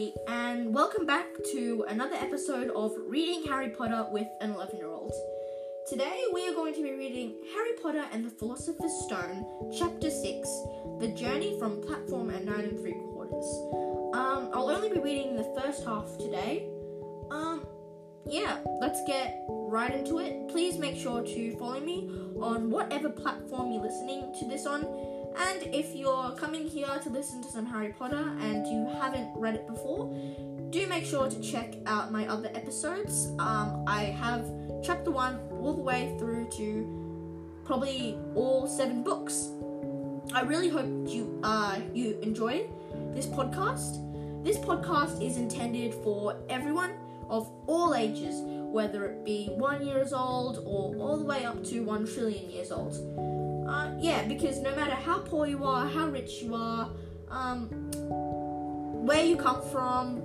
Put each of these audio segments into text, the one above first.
everybody, and welcome back to another episode of Reading Harry Potter with an 11 year old. Today we are going to be reading Harry Potter and the Philosopher's Stone, Chapter 6 The Journey from Platform at 9 and 3 Quarters. Um, I'll only be reading the first half today. Um, yeah, let's get right into it. Please make sure to follow me on whatever platform you're listening to this on and if you're coming here to listen to some Harry Potter and you haven't read it before, do make sure to check out my other episodes. Um, I have chapter one all the way through to probably all seven books. I really hope you uh, you enjoyed this podcast. This podcast is intended for everyone of all ages, whether it be one years old or all the way up to one trillion years old. Uh, yeah, because no matter how poor you are, how rich you are, um, where you come from,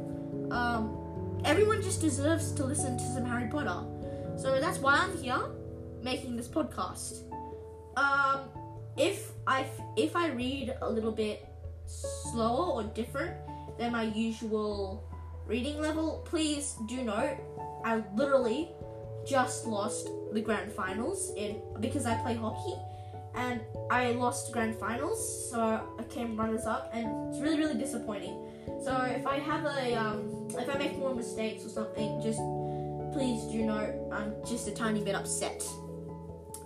um, everyone just deserves to listen to some Harry Potter. So that's why I'm here making this podcast. Um, if I if I read a little bit slower or different than my usual reading level, please do note I literally just lost the grand finals in because I play hockey and I lost grand finals, so I came runners up, and it's really really disappointing. So if I have a um, if I make more mistakes or something, just please do know I'm just a tiny bit upset.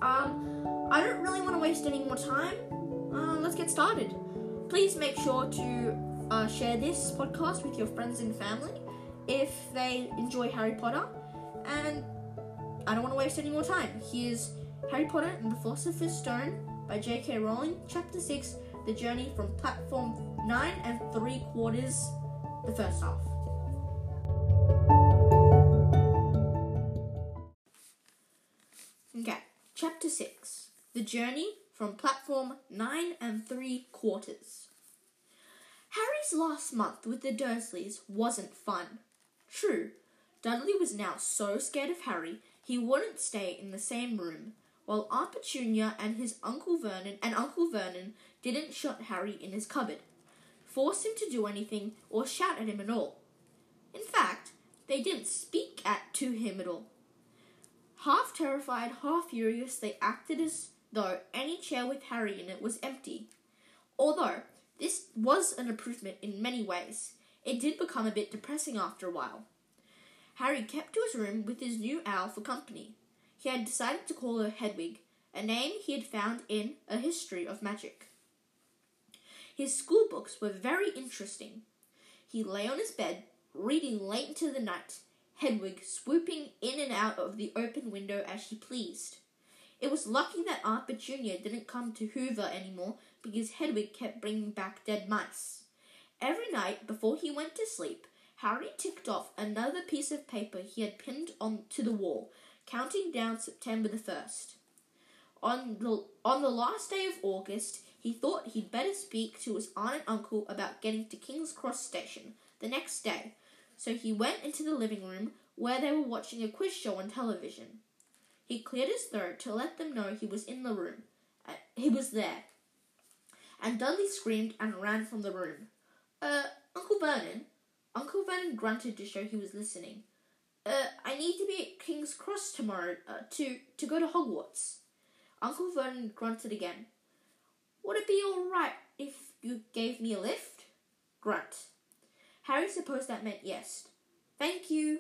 Um, I don't really want to waste any more time. Uh, let's get started. Please make sure to uh, share this podcast with your friends and family if they enjoy Harry Potter. And I don't want to waste any more time. Here's Harry Potter and the Philosopher's Stone by J.K. Rowling, Chapter 6 The Journey from Platform 9 and 3 Quarters, the first half. Okay, Chapter 6 The Journey from Platform 9 and 3 Quarters. Harry's last month with the Dursleys wasn't fun. True, Dudley was now so scared of Harry he wouldn't stay in the same room while Aunt Petunia and his Uncle Vernon and Uncle Vernon didn't shut Harry in his cupboard, force him to do anything, or shout at him at all. In fact, they didn't speak at to him at all. Half terrified, half furious, they acted as though any chair with Harry in it was empty. Although this was an improvement in many ways, it did become a bit depressing after a while. Harry kept to his room with his new owl for company he had decided to call her Hedwig, a name he had found in A History of Magic. His school books were very interesting. He lay on his bed, reading late into the night, Hedwig swooping in and out of the open window as she pleased. It was lucky that Aunt Petunia didn't come to Hoover anymore because Hedwig kept bringing back dead mice. Every night before he went to sleep, Harry ticked off another piece of paper he had pinned on to the wall counting down September the 1st. On the, on the last day of August, he thought he'd better speak to his aunt and uncle about getting to King's Cross Station the next day, so he went into the living room where they were watching a quiz show on television. He cleared his throat to let them know he was in the room. Uh, he was there. And Dudley screamed and ran from the room. Uh, Uncle Vernon? Uncle Vernon grunted to show he was listening. Uh, I need to be at King's Cross tomorrow uh, to to go to Hogwarts. Uncle Vernon grunted again. Would it be all right if you gave me a lift? Grunt. Harry supposed that meant yes. Thank you.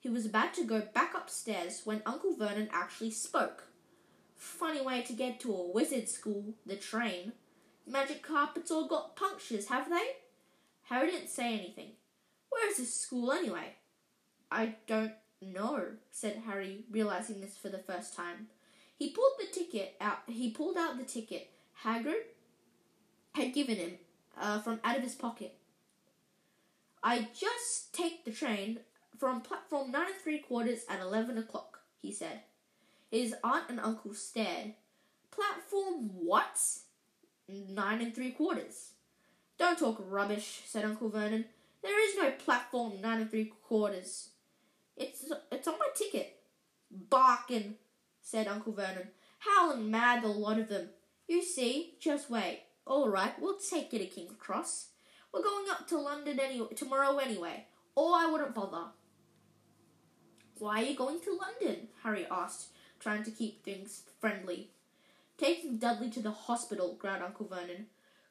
He was about to go back upstairs when Uncle Vernon actually spoke. Funny way to get to a wizard school, the train. Magic carpets all got punctures, have they? Harry didn't say anything. Where is this school anyway? I don't know, said Harry, realizing this for the first time. He pulled the ticket out. He pulled out the ticket Hagrid had given him uh, from out of his pocket. I just take the train from platform nine and three quarters at eleven o'clock, he said. His aunt and uncle stared. Platform what? Nine and three quarters. Don't talk rubbish, said Uncle Vernon. There is no platform nine and three quarters. It's it's on my ticket. Barkin, said Uncle Vernon, howling mad the lot of them. You see, just wait. All right, we'll take you to King's Cross. We're going up to London any- tomorrow anyway, or I wouldn't bother. Why are you going to London? Harry asked, trying to keep things friendly. Taking Dudley to the hospital, growled Uncle Vernon.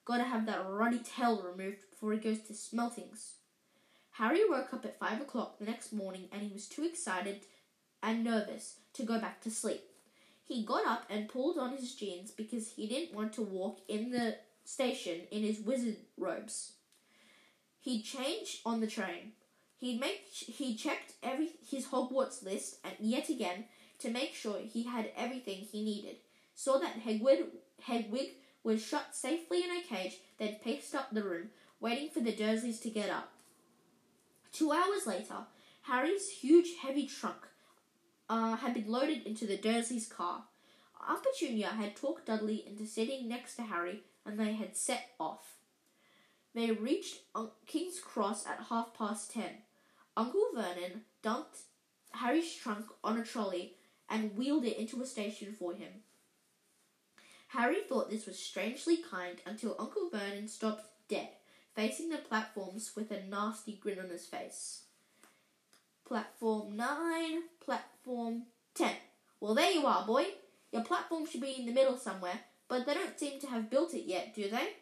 Gotta have that ruddy tail removed before he goes to Smeltings. Harry woke up at five o'clock the next morning and he was too excited and nervous to go back to sleep. He got up and pulled on his jeans because he didn't want to walk in the station in his wizard robes. He changed on the train. He'd make he checked every his Hogwarts list and yet again to make sure he had everything he needed. Saw that Hedwig, Hedwig was shut safely in a cage, then paced up the room, waiting for the Dursleys to get up. Two hours later, Harry's huge, heavy trunk uh, had been loaded into the Dursleys' car. Aunt Petunia had talked Dudley into sitting next to Harry, and they had set off. They reached King's Cross at half past ten. Uncle Vernon dumped Harry's trunk on a trolley and wheeled it into a station for him. Harry thought this was strangely kind until Uncle Vernon stopped dead, facing the platforms with a nasty grin on his face. Platform 9, platform 10. Well, there you are, boy. Your platform should be in the middle somewhere, but they don't seem to have built it yet, do they?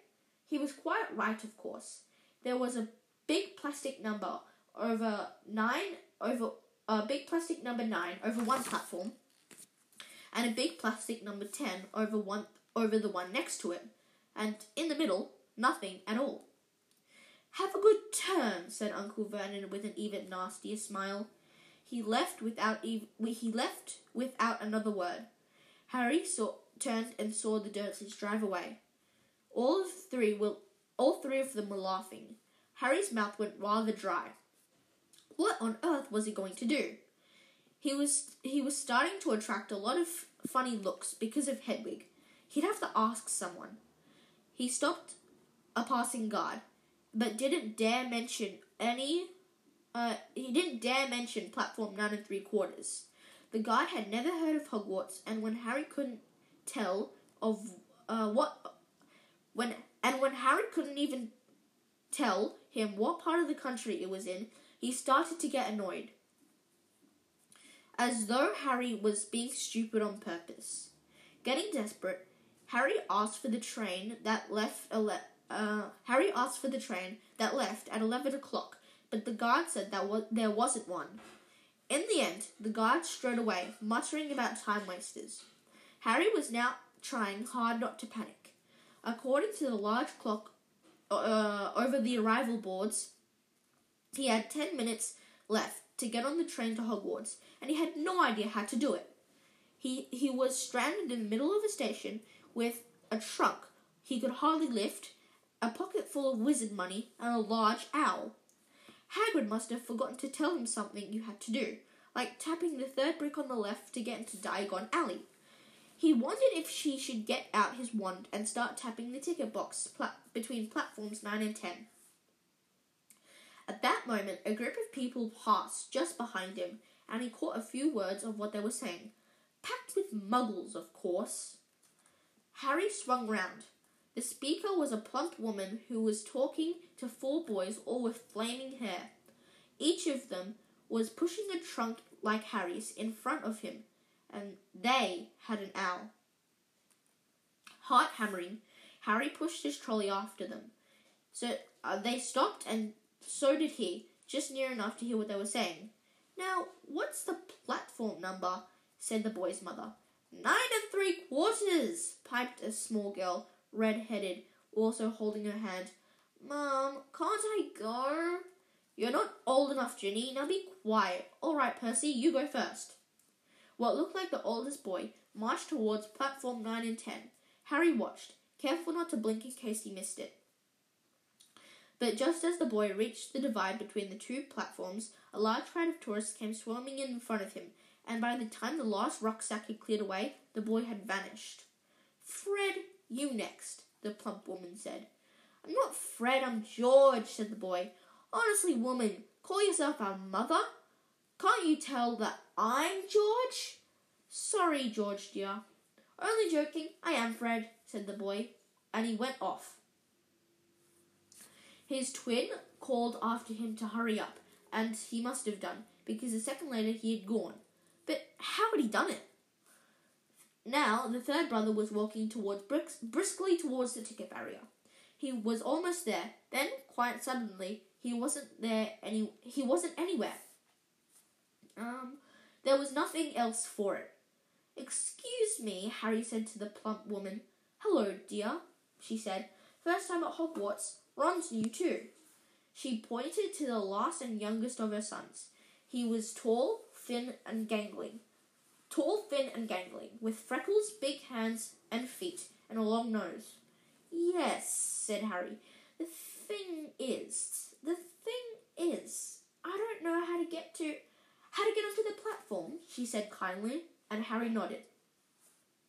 He was quite right, of course. There was a big plastic number over 9 over a big plastic number 9 over one platform and a big plastic number 10 over one over the one next to it and in the middle nothing at all have a good turn said uncle vernon with an even nastier smile he left without ev- he left without another word harry saw, turned and saw the dursleys drive away all of three will all three of them were laughing harry's mouth went rather dry what on earth was he going to do? He was he was starting to attract a lot of funny looks because of Hedwig. He'd have to ask someone. He stopped a passing guard, but didn't dare mention any. Uh, he didn't dare mention platform nine and three quarters. The guard had never heard of Hogwarts, and when Harry couldn't tell of uh, what when and when Harry couldn't even tell him what part of the country it was in, he started to get annoyed, as though Harry was being stupid on purpose. Getting desperate, Harry asked for the train that left. Uh, Harry asked for the train that left at eleven o'clock, but the guard said that wa- there wasn't one. In the end, the guard strode away, muttering about time wasters. Harry was now trying hard not to panic. According to the large clock uh, over the arrival boards, he had ten minutes left to get on the train to Hogwarts, and he had no idea how to do it. He, he was stranded in the middle of a station with a trunk he could hardly lift, a pocket full of wizard money, and a large owl. Hagrid must have forgotten to tell him something you had to do, like tapping the third brick on the left to get into Diagon Alley. He wondered if she should get out his wand and start tapping the ticket box between platforms 9 and 10. At that moment, a group of people passed just behind him, and he caught a few words of what they were saying. Packed with muggles, of course. Harry swung round. The speaker was a plump woman who was talking to four boys, all with flaming hair. Each of them was pushing a trunk like Harry's in front of him, and they had an owl. Heart hammering, Harry pushed his trolley after them. So uh, they stopped, and so did he, just near enough to hear what they were saying. Now, what's the platform number? said the boy's mother. Nine and three quarters, piped a small girl, red headed, also holding her hand. Mom, can't I go? You're not old enough, Ginny. Now be quiet. All right, Percy, you go first. What looked like the oldest boy marched towards platform 9 and 10. Harry watched, careful not to blink in case he missed it. But just as the boy reached the divide between the two platforms, a large crowd of tourists came swarming in front of him, and by the time the last rucksack had cleared away, the boy had vanished. Fred, you next, the plump woman said. I'm not Fred, I'm George, said the boy. Honestly, woman, call yourself our mother? Can't you tell that I'm George? Sorry, George dear. Only joking, I am Fred, said the boy, and he went off. His twin called after him to hurry up, and he must have done, because a second later he had gone. But how had he done it? Now, the third brother was walking towards briskly towards the ticket barrier. He was almost there. Then, quite suddenly, he wasn't there any he wasn't anywhere. Um there was nothing else for it. Excuse me, Harry said to the plump woman. Hello, dear, she said. First time at Hogwarts. Ron's new too. She pointed to the last and youngest of her sons. He was tall, thin, and gangling. Tall, thin, and gangling, with freckles, big hands and feet, and a long nose. Yes, said Harry. The thing is, the thing is, I don't know how to get to, how to get onto the platform, she said kindly, and Harry nodded.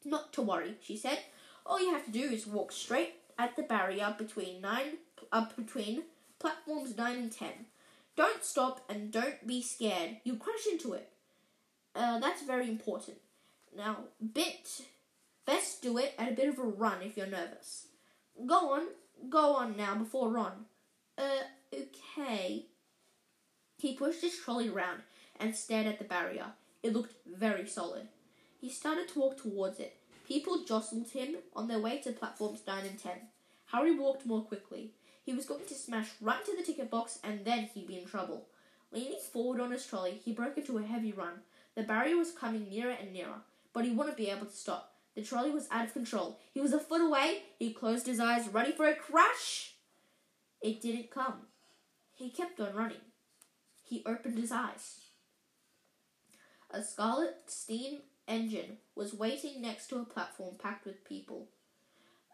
Not to worry, she said. All you have to do is walk straight at the barrier between nine, up uh, between platforms nine and ten. Don't stop and don't be scared. You'll crash into it. Uh, that's very important. Now, bit, best do it at a bit of a run if you're nervous. Go on, go on now before Ron. Uh, okay. He pushed his trolley around and stared at the barrier. It looked very solid. He started to walk towards it. People jostled him on their way to platforms 9 and 10. Harry walked more quickly. He was going to smash right into the ticket box and then he'd be in trouble. Leaning forward on his trolley, he broke into a heavy run. The barrier was coming nearer and nearer, but he wouldn't be able to stop. The trolley was out of control. He was a foot away. He closed his eyes, ready for a crash. It didn't come. He kept on running. He opened his eyes. A scarlet steam engine was waiting next to a platform packed with people.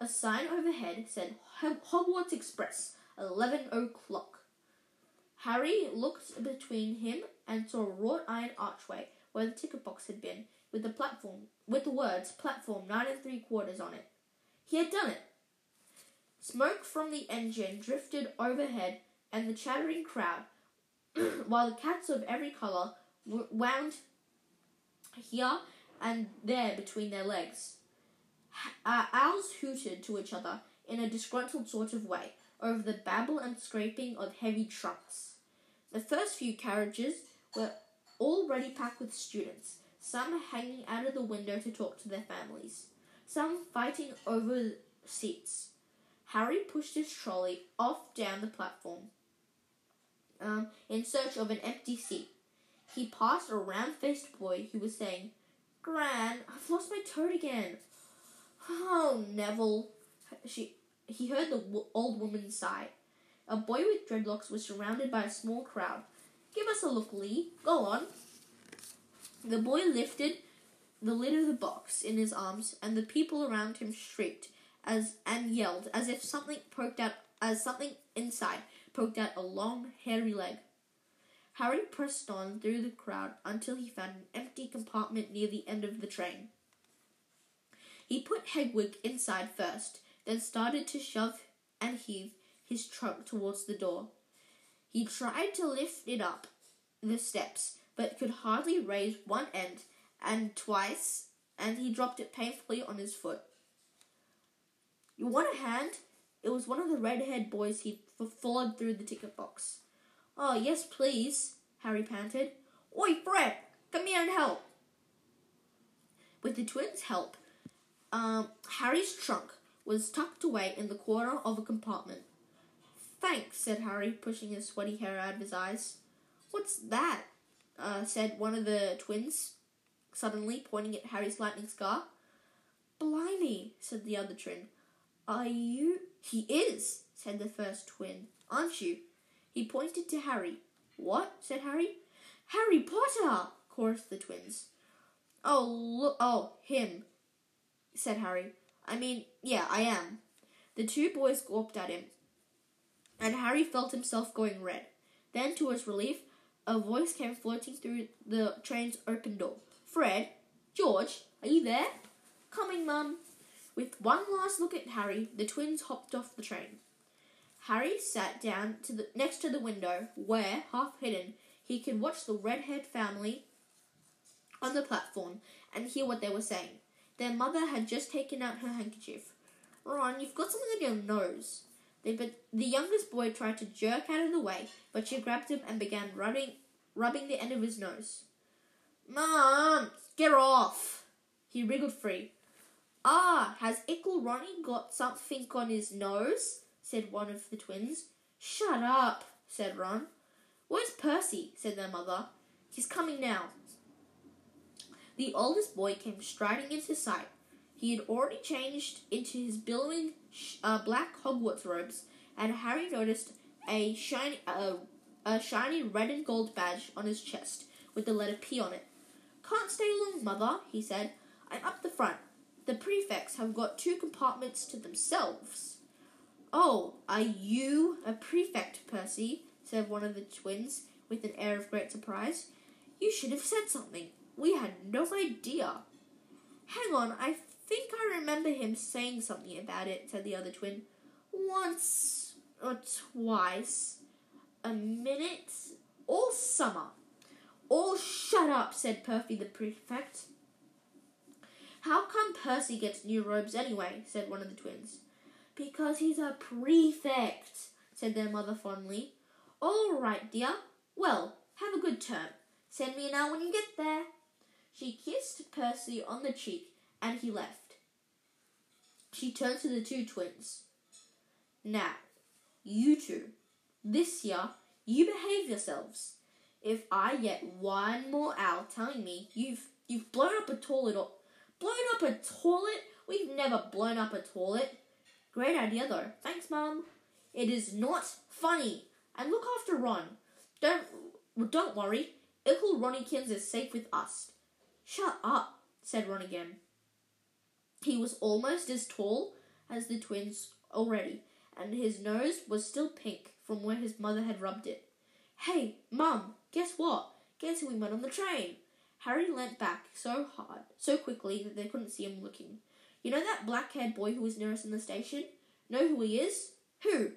A sign overhead said Hogwarts Express, 11 o'clock. Harry looked between him and saw a wrought iron archway where the ticket box had been, with the platform with the words platform nine and three quarters on it. He had done it. Smoke from the engine drifted overhead and the chattering crowd, while the cats of every colour wound here and there between their legs. Uh, owls hooted to each other in a disgruntled sort of way over the babble and scraping of heavy trunks. The first few carriages were already packed with students, some hanging out of the window to talk to their families, some fighting over seats. Harry pushed his trolley off down the platform um, in search of an empty seat. He passed a round faced boy who was saying, Gran, I've lost my toad again. Oh, Neville. She, he heard the w- old woman sigh. A boy with dreadlocks was surrounded by a small crowd. Give us a look, Lee. Go on. The boy lifted the lid of the box in his arms, and the people around him shrieked as and yelled as if something poked out as something inside poked out a long, hairy leg. Harry pressed on through the crowd until he found an empty compartment near the end of the train. He put Hedwig inside first, then started to shove and heave his trunk towards the door. He tried to lift it up the steps, but could hardly raise one end, and twice, and he dropped it painfully on his foot. You want a hand? It was one of the red-haired boys he followed through the ticket box. Oh, yes, please, Harry panted. Oi, Fred, come here and help. With the twins' help, um, Harry's trunk was tucked away in the corner of a compartment. Thanks, said Harry, pushing his sweaty hair out of his eyes. What's that? Uh, said one of the twins, suddenly pointing at Harry's lightning scar. Blimey, said the other twin. Are you? He is, said the first twin. Aren't you? He pointed to Harry. What? said Harry. Harry Potter! chorused the twins. Oh, look, oh, him, said Harry. I mean, yeah, I am. The two boys gawped at him, and Harry felt himself going red. Then, to his relief, a voice came floating through the train's open door. Fred, George, are you there? Coming, Mum. With one last look at Harry, the twins hopped off the train. Harry sat down to the, next to the window, where, half hidden, he could watch the red-haired family on the platform and hear what they were saying. Their mother had just taken out her handkerchief. Ron, you've got something on your nose. The, the youngest boy tried to jerk out of the way, but she grabbed him and began rubbing, rubbing the end of his nose. Mom, get off! He wriggled free. Ah, has Ickle Ronnie got something on his nose? said one of the twins. Shut up, said Ron. Where's Percy? said their mother. He's coming now. The oldest boy came striding into sight. He had already changed into his billowing uh, black Hogwarts robes, and Harry noticed a shiny, uh, a shiny red and gold badge on his chest with the letter P on it. Can't stay long, mother, he said. I'm up the front. The prefects have got two compartments to themselves. Oh, are you a prefect, Percy? said one of the twins with an air of great surprise. You should have said something. We had no idea. Hang on, I think I remember him saying something about it, said the other twin. Once or twice. A minute. All summer. All shut up, said Percy the prefect. How come Percy gets new robes anyway? said one of the twins. Because he's a prefect, said their mother fondly. All right, dear. Well, have a good term. Send me an hour when you get there. She kissed Percy on the cheek and he left. She turned to the two twins. Now, you two, this year, you behave yourselves. If I get one more owl telling me you've you've blown up a toilet or blown up a toilet, we've never blown up a toilet. Great idea though. Thanks, Mum. It is not funny. And look after Ron. Don't don't worry. Ickle Ronniekins is safe with us. Shut up, said Ron again. He was almost as tall as the twins already, and his nose was still pink from where his mother had rubbed it. Hey, Mum, guess what? Guess who we met on the train? Harry leant back so hard, so quickly that they couldn't see him looking. You know that black haired boy who was near us in the station? Know who he is? Who?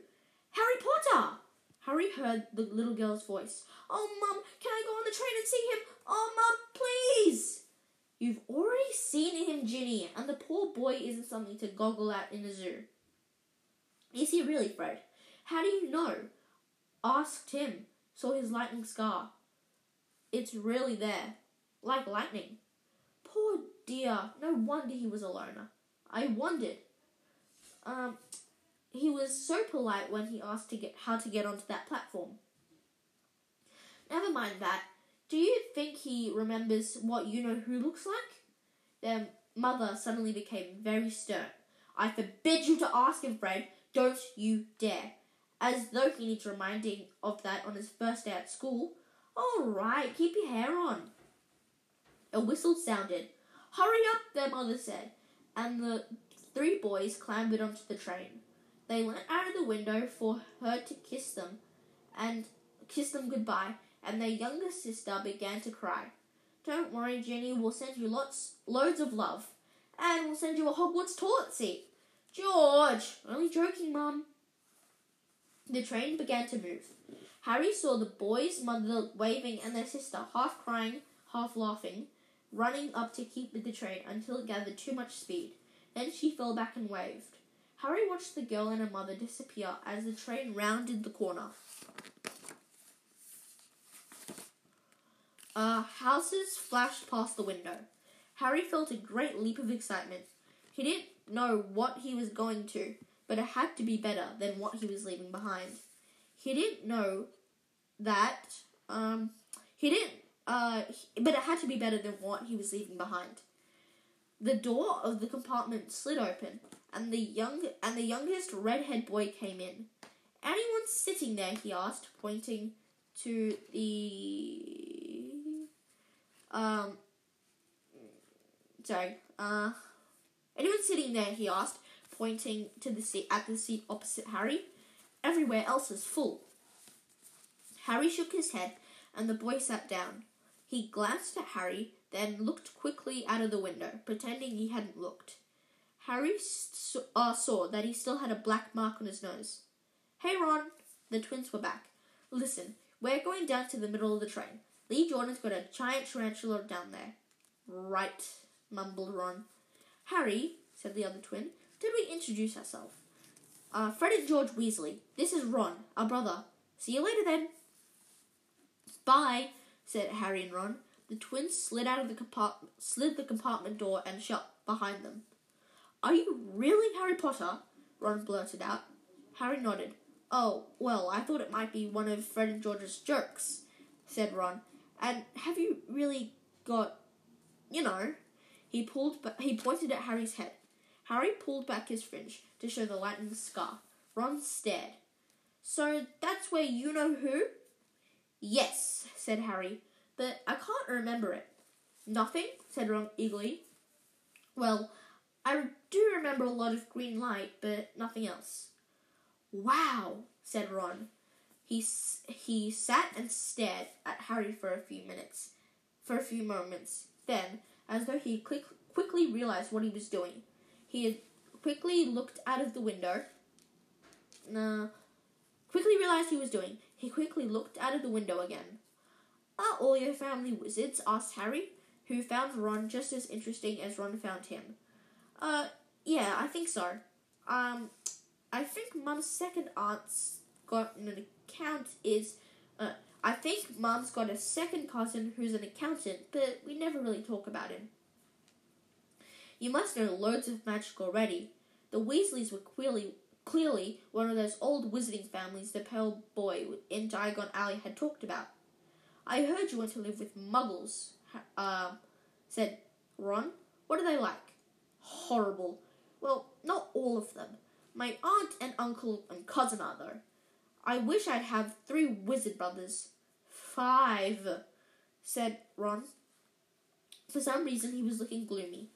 Harry Potter! Harry heard the little girl's voice. Oh, Mum, can I go on the train and see him? Oh, Mum, please! You've already seen him, Ginny, and the poor boy isn't something to goggle at in a zoo. Is he really, Fred? How do you know? Asked him. Saw his lightning scar. It's really there. Like lightning. Poor dear. No wonder he was a loner. I wondered. Um, he was so polite when he asked to get how to get onto that platform. Never mind that. Do you think he remembers what you know who looks like? Their mother suddenly became very stern. I forbid you to ask him, Fred. Don't you dare. As though he needs reminding of that on his first day at school. All right, keep your hair on. A whistle sounded. Hurry up, their mother said, and the three boys clambered onto the train. They leant out of the window for her to kiss them and kiss them goodbye, and their younger sister began to cry. Don't worry, Jenny, we'll send you lots loads of love. And we'll send you a Hogwarts toilet seat. George! Only joking, Mum. The train began to move. Harry saw the boys' mother waving and their sister, half crying, half laughing, running up to keep with the train until it gathered too much speed. Then she fell back and waved. Harry watched the girl and her mother disappear as the train rounded the corner. Uh, houses flashed past the window. Harry felt a great leap of excitement. He didn't know what he was going to, but it had to be better than what he was leaving behind. He didn't know that, um, he didn't, uh, but it had to be better than what he was leaving behind. The door of the compartment slid open, and the young and the youngest redhead boy came in. Anyone sitting there? he asked, pointing to the um sorry, uh anyone sitting there, he asked, pointing to the seat at the seat opposite Harry. Everywhere else is full. Harry shook his head and the boy sat down. He glanced at Harry, then looked quickly out of the window, pretending he hadn't looked. Harry uh, saw that he still had a black mark on his nose. Hey, Ron! The twins were back. Listen, we're going down to the middle of the train. Lee Jordan's got a giant tarantula down there. Right, mumbled Ron. Harry, said the other twin, did we introduce ourselves? Uh, Fred and George Weasley. This is Ron, our brother. See you later then. Bye, said Harry and Ron. The twins slid out of the compartment, slid the compartment door and shut behind them. Are you really Harry Potter? Ron blurted out. Harry nodded. Oh, well, I thought it might be one of Fred and George's jokes, said Ron. And have you really got, you know? He pulled. Ba- he pointed at Harry's head. Harry pulled back his fringe to show the lightning scar. Ron stared. So that's where you know who? Yes, said Harry, but I can't remember it. Nothing, said Ron eagerly. Well, I do remember a lot of green light, but nothing else. Wow, said Ron. He, he sat and stared at Harry for a few minutes, for a few moments. Then, as though he quick, quickly realized what he was doing, he quickly looked out of the window. Uh, quickly realized he was doing. He quickly looked out of the window again. Are all your family wizards? asked Harry, who found Ron just as interesting as Ron found him. Uh, yeah, I think so. Um, I think Mum's second aunt's got an account is, uh, I think mom's got a second cousin who's an accountant, but we never really talk about him. You must know loads of magic already. The Weasleys were clearly, clearly one of those old wizarding families the pale boy in Diagon Alley had talked about. I heard you went to live with muggles, uh, said Ron. What are they like? Horrible. Well, not all of them. My aunt and uncle and cousin are, though. I wish I'd have three wizard brothers. Five, said Ron. For some reason, he was looking gloomy.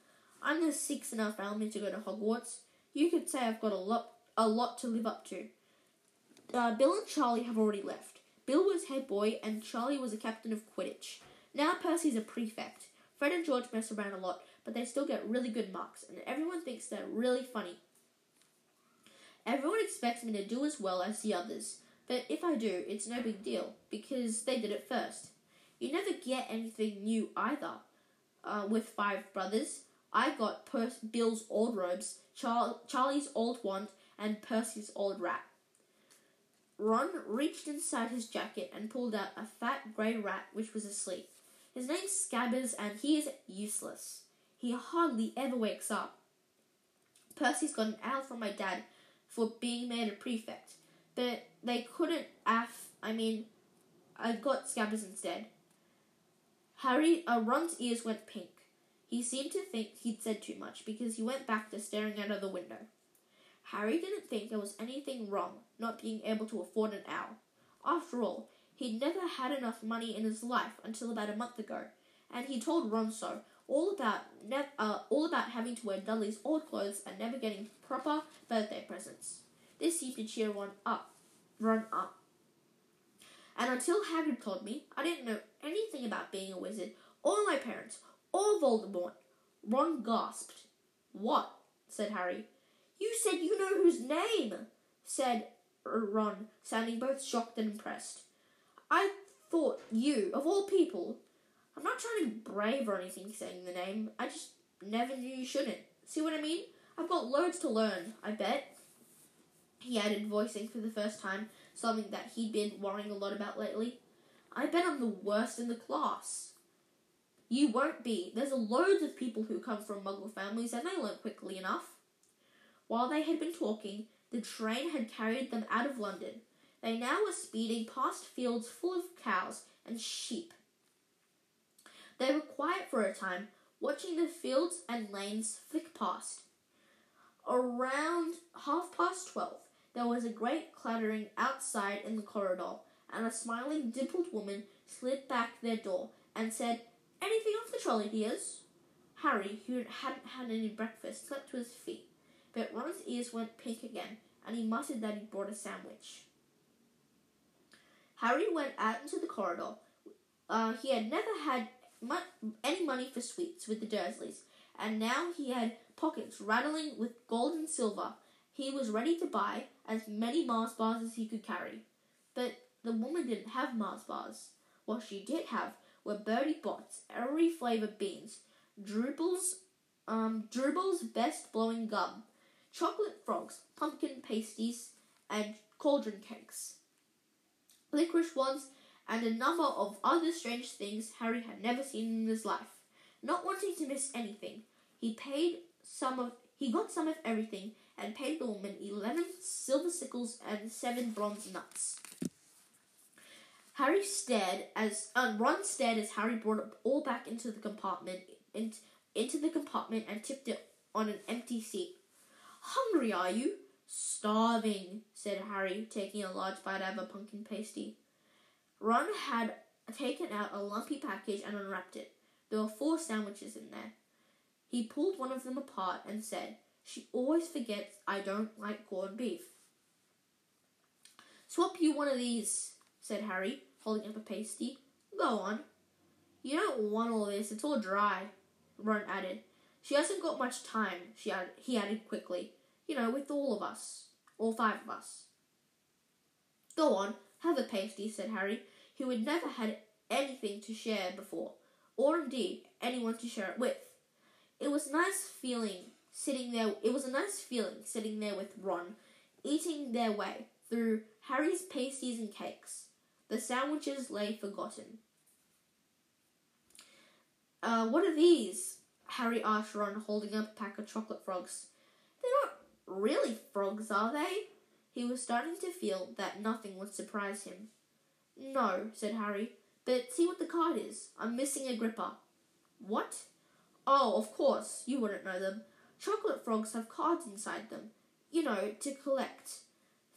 I'm the sixth in our family to go to Hogwarts. You could say I've got a lot, a lot to live up to. Uh, Bill and Charlie have already left. Bill was head boy, and Charlie was a captain of Quidditch. Now Percy's a prefect. Fred and George mess around a lot, but they still get really good marks, and everyone thinks they're really funny. Everyone expects me to do as well as the others, but if I do, it's no big deal, because they did it first. You never get anything new either. Uh, with five brothers, I got per- Bill's old robes, Char- Charlie's old wand, and Percy's old rat. Ron reached inside his jacket and pulled out a fat grey rat which was asleep. His name's Scabbers and he is useless. He hardly ever wakes up. Percy's got an owl from my dad for being made a prefect, but they couldn't af. I mean, I got Scabbers instead. Harry, uh, Ron's ears went pink. He seemed to think he'd said too much because he went back to staring out of the window. Harry didn't think there was anything wrong not being able to afford an owl. After all, he'd never had enough money in his life until about a month ago, and he told Ron so, all about ne- uh, all about having to wear Dudley's old clothes and never getting proper birthday presents. This seemed to cheer Ron up. Ron up. And until Hagrid told me, I didn't know anything about being a wizard, or my parents, or Voldemort. Ron gasped. What? said Harry. You said you know whose name, said Ron, sounding both shocked and impressed. I thought you, of all people. I'm not trying to be brave or anything saying the name. I just never knew you shouldn't. See what I mean? I've got loads to learn, I bet. He added, voicing for the first time something that he'd been worrying a lot about lately. I bet I'm the worst in the class. You won't be. There's loads of people who come from muggle families and they learn quickly enough. While they had been talking, the train had carried them out of London. They now were speeding past fields full of cows and sheep. They were quiet for a time, watching the fields and lanes flick past. Around half past twelve, there was a great clattering outside in the corridor, and a smiling, dimpled woman slid back their door and said, Anything off the trolley, dears? Harry, who hadn't had any breakfast, slept to his feet, but Ron's ears went pink again, and he muttered that he'd brought a sandwich. Harry went out into the corridor. Uh, he had never had mu- any money for sweets with the Dursleys, and now he had pockets rattling with gold and silver. He was ready to buy as many Mars bars as he could carry. But the woman didn't have Mars bars. What she did have were Bertie Bott's every flavour beans, Drupal's, um, Drooble's best blowing gum, chocolate frogs, pumpkin pasties, and cauldron cakes, licorice ones and a number of other strange things Harry had never seen in his life. Not wanting to miss anything, he paid some of he got some of everything and paid the woman eleven silver sickles and seven bronze Knuts. Harry stared as uh, Ron stared as Harry brought it all back into the compartment in, into the compartment and tipped it on an empty seat. Hungry, are you? Starving, said Harry, taking a large bite out of a pumpkin pasty. Ron had taken out a lumpy package and unwrapped it. There were four sandwiches in there. He pulled one of them apart and said, She always forgets I don't like corned beef. Swap you one of these, said Harry, holding up a pasty. Go on. You don't want all this, it's all dry, Ron added. She hasn't got much time, she added, he added quickly. You know, with all of us. All five of us. Go on, have a pasty, said Harry, who had never had anything to share before, or indeed anyone to share it with. It was nice feeling sitting there it was a nice feeling sitting there with Ron, eating their way through Harry's pasties and cakes. The sandwiches lay forgotten. Uh, what are these? Harry asked Ron, holding up a pack of chocolate frogs. They're not really frogs, are they? He was starting to feel that nothing would surprise him. No, said Harry, but see what the card is. I'm missing Agrippa. What? Oh, of course, you wouldn't know them. Chocolate frogs have cards inside them. You know, to collect.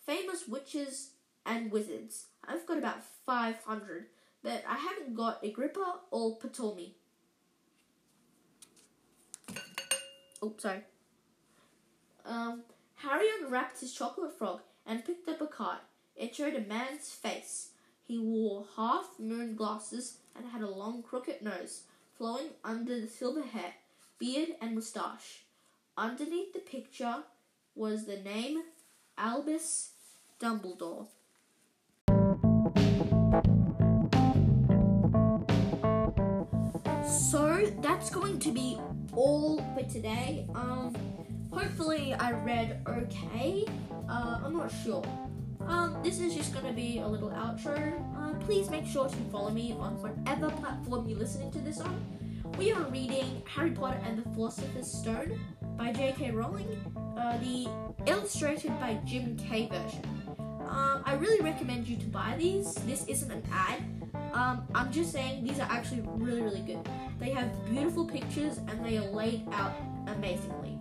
Famous witches and wizards. I've got about 500, but I haven't got Agrippa or Ptolemy. Oh, sorry. Um, Harry unwrapped his chocolate frog and picked up a card. It showed a man's face. He wore half moon glasses and had a long crooked nose, flowing under the silver hair, beard, and moustache. Underneath the picture was the name Albus Dumbledore. So that's going to be all for today. Um, hopefully I read okay. Uh, I'm not sure. Um, this is just gonna be a little outro. Uh, please make sure to follow me on whatever platform you're listening to this on. We are reading Harry Potter and the Philosopher's Stone by J.K. Rowling, uh, the illustrated by Jim Kay version. Um, I really recommend you to buy these. This isn't an ad. Um, I'm just saying these are actually really, really good. They have beautiful pictures and they are laid out amazingly.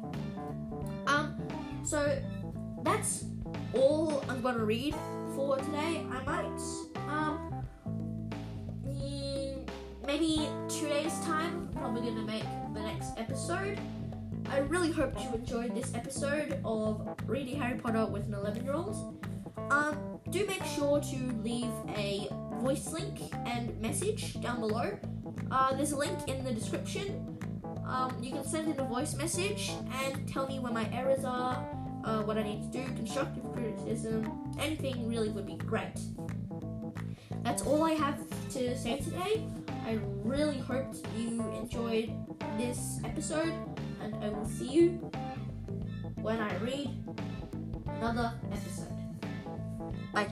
Um, so that's all I'm gonna read for today. I might, um, maybe two days time, I'm probably gonna make the next episode. I really hope you enjoyed this episode of Reading Harry Potter with an 11 year old. Um, do make sure to leave a voice link and message down below. Uh, there's a link in the description. Um, you can send in a voice message and tell me where my errors are, uh, what I need to do, constructive criticism, anything really would be great. That's all I have to say today. I really hope you enjoyed this episode, and I will see you when I read another episode. Bye.